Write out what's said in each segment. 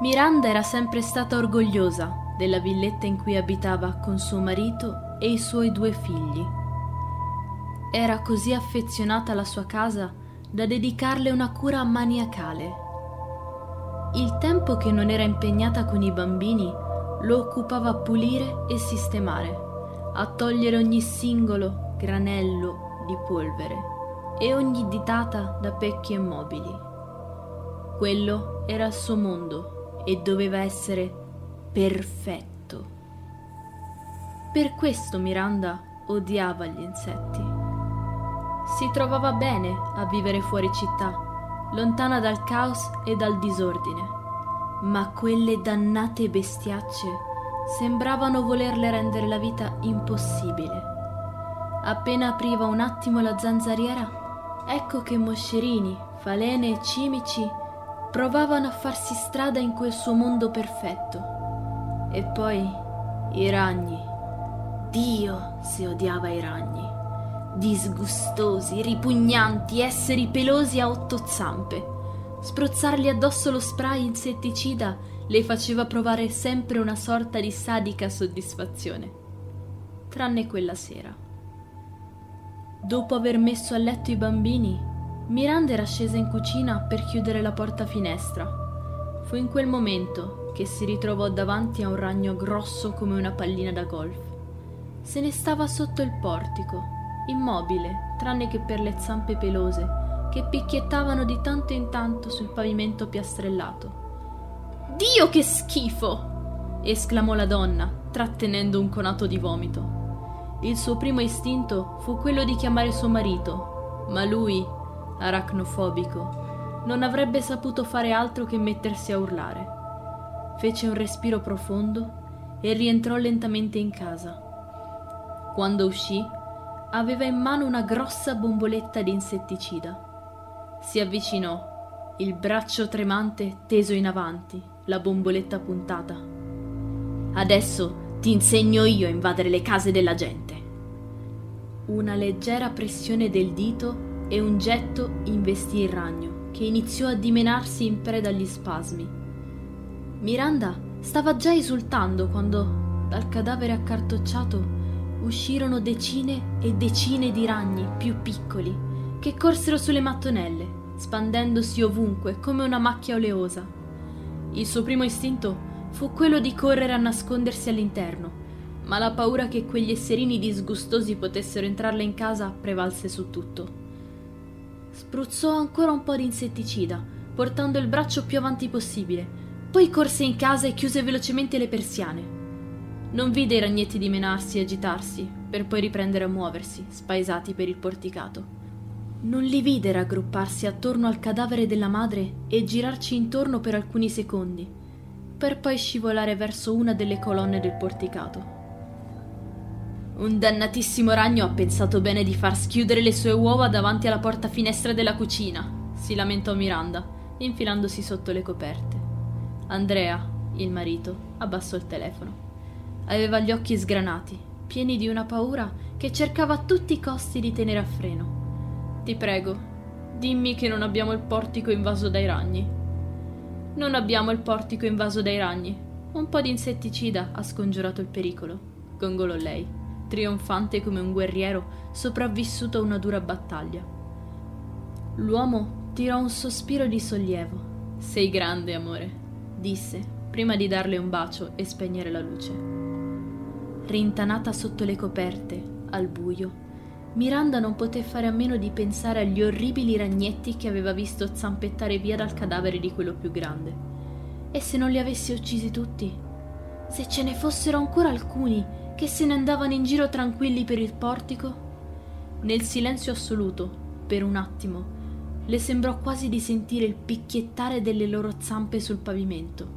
Miranda era sempre stata orgogliosa della villetta in cui abitava con suo marito e i suoi due figli. Era così affezionata alla sua casa da dedicarle una cura maniacale. Il tempo che non era impegnata con i bambini lo occupava a pulire e sistemare, a togliere ogni singolo granello di polvere e ogni ditata da pecchi e mobili. Quello era il suo mondo e doveva essere perfetto. Per questo Miranda odiava gli insetti. Si trovava bene a vivere fuori città, lontana dal caos e dal disordine, ma quelle dannate bestiacce sembravano volerle rendere la vita impossibile. Appena apriva un attimo la zanzariera, ecco che moscerini, falene e cimici provavano a farsi strada in quel suo mondo perfetto. E poi i ragni Dio se odiava i ragni. Disgustosi, ripugnanti, esseri pelosi a otto zampe. Spruzzargli addosso lo spray insetticida le faceva provare sempre una sorta di sadica soddisfazione. Tranne quella sera. Dopo aver messo a letto i bambini, Miranda era scesa in cucina per chiudere la porta finestra. Fu in quel momento che si ritrovò davanti a un ragno grosso come una pallina da golf se ne stava sotto il portico, immobile, tranne che per le zampe pelose, che picchiettavano di tanto in tanto sul pavimento piastrellato. Dio che schifo! esclamò la donna, trattenendo un conato di vomito. Il suo primo istinto fu quello di chiamare suo marito, ma lui, aracnofobico, non avrebbe saputo fare altro che mettersi a urlare. Fece un respiro profondo e rientrò lentamente in casa. Quando uscì, aveva in mano una grossa bomboletta di insetticida. Si avvicinò, il braccio tremante teso in avanti, la bomboletta puntata. Adesso ti insegno io a invadere le case della gente. Una leggera pressione del dito e un getto investì il ragno, che iniziò a dimenarsi in preda agli spasmi. Miranda stava già esultando quando, dal cadavere accartocciato, uscirono decine e decine di ragni più piccoli che corsero sulle mattonelle, spandendosi ovunque come una macchia oleosa. Il suo primo istinto fu quello di correre a nascondersi all'interno, ma la paura che quegli esserini disgustosi potessero entrarle in casa prevalse su tutto. Spruzzò ancora un po' di insetticida, portando il braccio più avanti possibile, poi corse in casa e chiuse velocemente le persiane. Non vide i ragnetti dimenarsi e agitarsi, per poi riprendere a muoversi, spaesati per il porticato. Non li vide raggrupparsi attorno al cadavere della madre e girarci intorno per alcuni secondi, per poi scivolare verso una delle colonne del porticato. Un dannatissimo ragno ha pensato bene di far schiudere le sue uova davanti alla porta finestra della cucina, si lamentò Miranda, infilandosi sotto le coperte. Andrea, il marito, abbassò il telefono. Aveva gli occhi sgranati, pieni di una paura che cercava a tutti i costi di tenere a freno. Ti prego, dimmi che non abbiamo il portico invaso dai ragni. Non abbiamo il portico invaso dai ragni. Un po' di insetticida ha scongiurato il pericolo, gongolò lei, trionfante come un guerriero sopravvissuto a una dura battaglia. L'uomo tirò un sospiro di sollievo. Sei grande, amore, disse, prima di darle un bacio e spegnere la luce rintanata sotto le coperte, al buio, Miranda non poté fare a meno di pensare agli orribili ragnetti che aveva visto zampettare via dal cadavere di quello più grande. E se non li avessi uccisi tutti? Se ce ne fossero ancora alcuni che se ne andavano in giro tranquilli per il portico? Nel silenzio assoluto, per un attimo, le sembrò quasi di sentire il picchiettare delle loro zampe sul pavimento.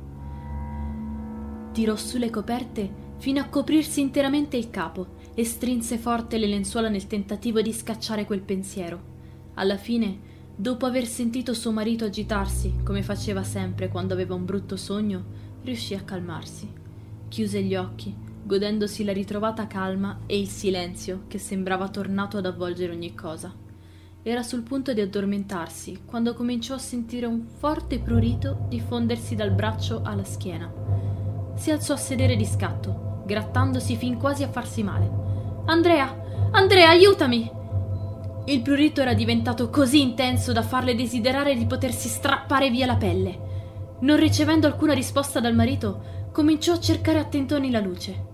Tirò su le coperte fino a coprirsi interamente il capo e strinse forte le lenzuola nel tentativo di scacciare quel pensiero. Alla fine, dopo aver sentito suo marito agitarsi, come faceva sempre quando aveva un brutto sogno, riuscì a calmarsi. Chiuse gli occhi, godendosi la ritrovata calma e il silenzio che sembrava tornato ad avvolgere ogni cosa. era sul punto di addormentarsi quando cominciò a sentire un forte prurito diffondersi dal braccio alla schiena. Si alzò a sedere di scatto, grattandosi fin quasi a farsi male. Andrea! Andrea, aiutami! Il prurito era diventato così intenso da farle desiderare di potersi strappare via la pelle. Non ricevendo alcuna risposta dal marito, cominciò a cercare a tentoni la luce.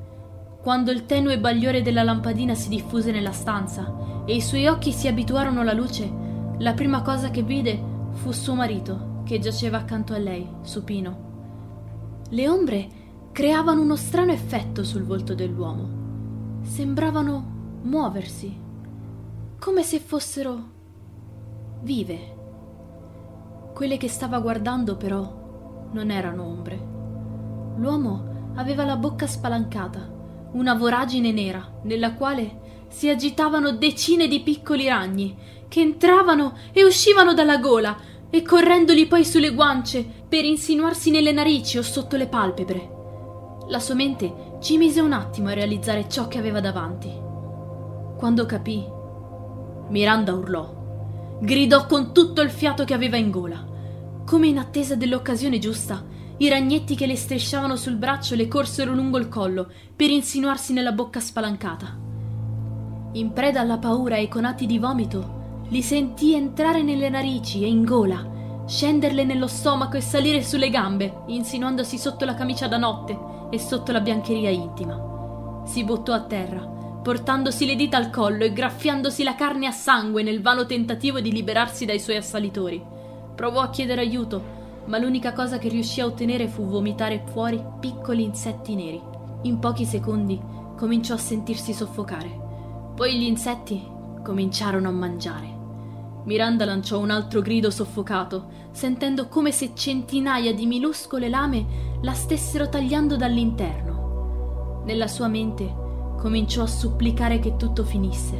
Quando il tenue bagliore della lampadina si diffuse nella stanza e i suoi occhi si abituarono alla luce, la prima cosa che vide fu suo marito, che giaceva accanto a lei, supino. Le ombre creavano uno strano effetto sul volto dell'uomo. Sembravano muoversi, come se fossero vive. Quelle che stava guardando però non erano ombre. L'uomo aveva la bocca spalancata una voragine nera nella quale si agitavano decine di piccoli ragni che entravano e uscivano dalla gola e correndogli poi sulle guance per insinuarsi nelle narici o sotto le palpebre. La sua mente ci mise un attimo a realizzare ciò che aveva davanti. Quando capì, Miranda urlò, gridò con tutto il fiato che aveva in gola, come in attesa dell'occasione giusta i ragnetti che le strisciavano sul braccio le corsero lungo il collo per insinuarsi nella bocca spalancata. In preda alla paura e con atti di vomito, li sentì entrare nelle narici e in gola, scenderle nello stomaco e salire sulle gambe, insinuandosi sotto la camicia da notte e sotto la biancheria intima. Si buttò a terra, portandosi le dita al collo e graffiandosi la carne a sangue nel vano tentativo di liberarsi dai suoi assalitori. Provò a chiedere aiuto, ma l'unica cosa che riuscì a ottenere fu vomitare fuori piccoli insetti neri. In pochi secondi cominciò a sentirsi soffocare. Poi gli insetti cominciarono a mangiare. Miranda lanciò un altro grido soffocato, sentendo come se centinaia di minuscole lame la stessero tagliando dall'interno. Nella sua mente cominciò a supplicare che tutto finisse.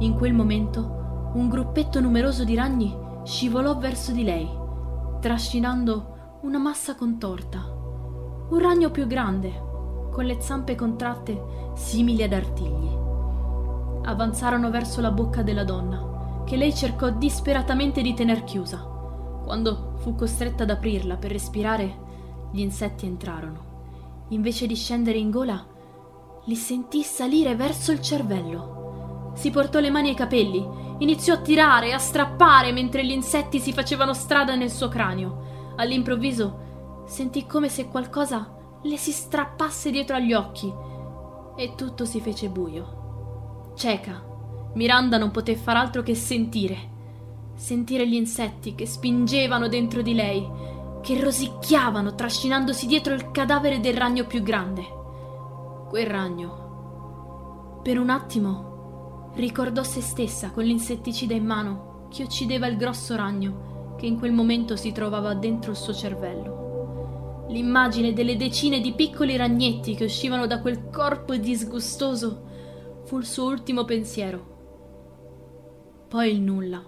In quel momento un gruppetto numeroso di ragni scivolò verso di lei trascinando una massa contorta. Un ragno più grande, con le zampe contratte simili ad artigli. Avanzarono verso la bocca della donna, che lei cercò disperatamente di tener chiusa. Quando fu costretta ad aprirla per respirare, gli insetti entrarono. Invece di scendere in gola, li sentì salire verso il cervello. Si portò le mani ai capelli Iniziò a tirare, a strappare mentre gli insetti si facevano strada nel suo cranio. All'improvviso sentì come se qualcosa le si strappasse dietro agli occhi e tutto si fece buio. Cieca, Miranda non poté far altro che sentire. Sentire gli insetti che spingevano dentro di lei, che rosicchiavano trascinandosi dietro il cadavere del ragno più grande. Quel ragno, per un attimo, Ricordò se stessa con l'insetticida in mano che uccideva il grosso ragno che in quel momento si trovava dentro il suo cervello. L'immagine delle decine di piccoli ragnetti che uscivano da quel corpo disgustoso fu il suo ultimo pensiero. Poi il nulla.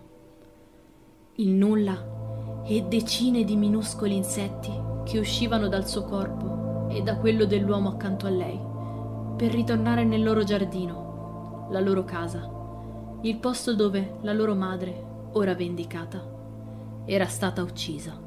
Il nulla e decine di minuscoli insetti che uscivano dal suo corpo e da quello dell'uomo accanto a lei per ritornare nel loro giardino la loro casa, il posto dove la loro madre, ora vendicata, era stata uccisa.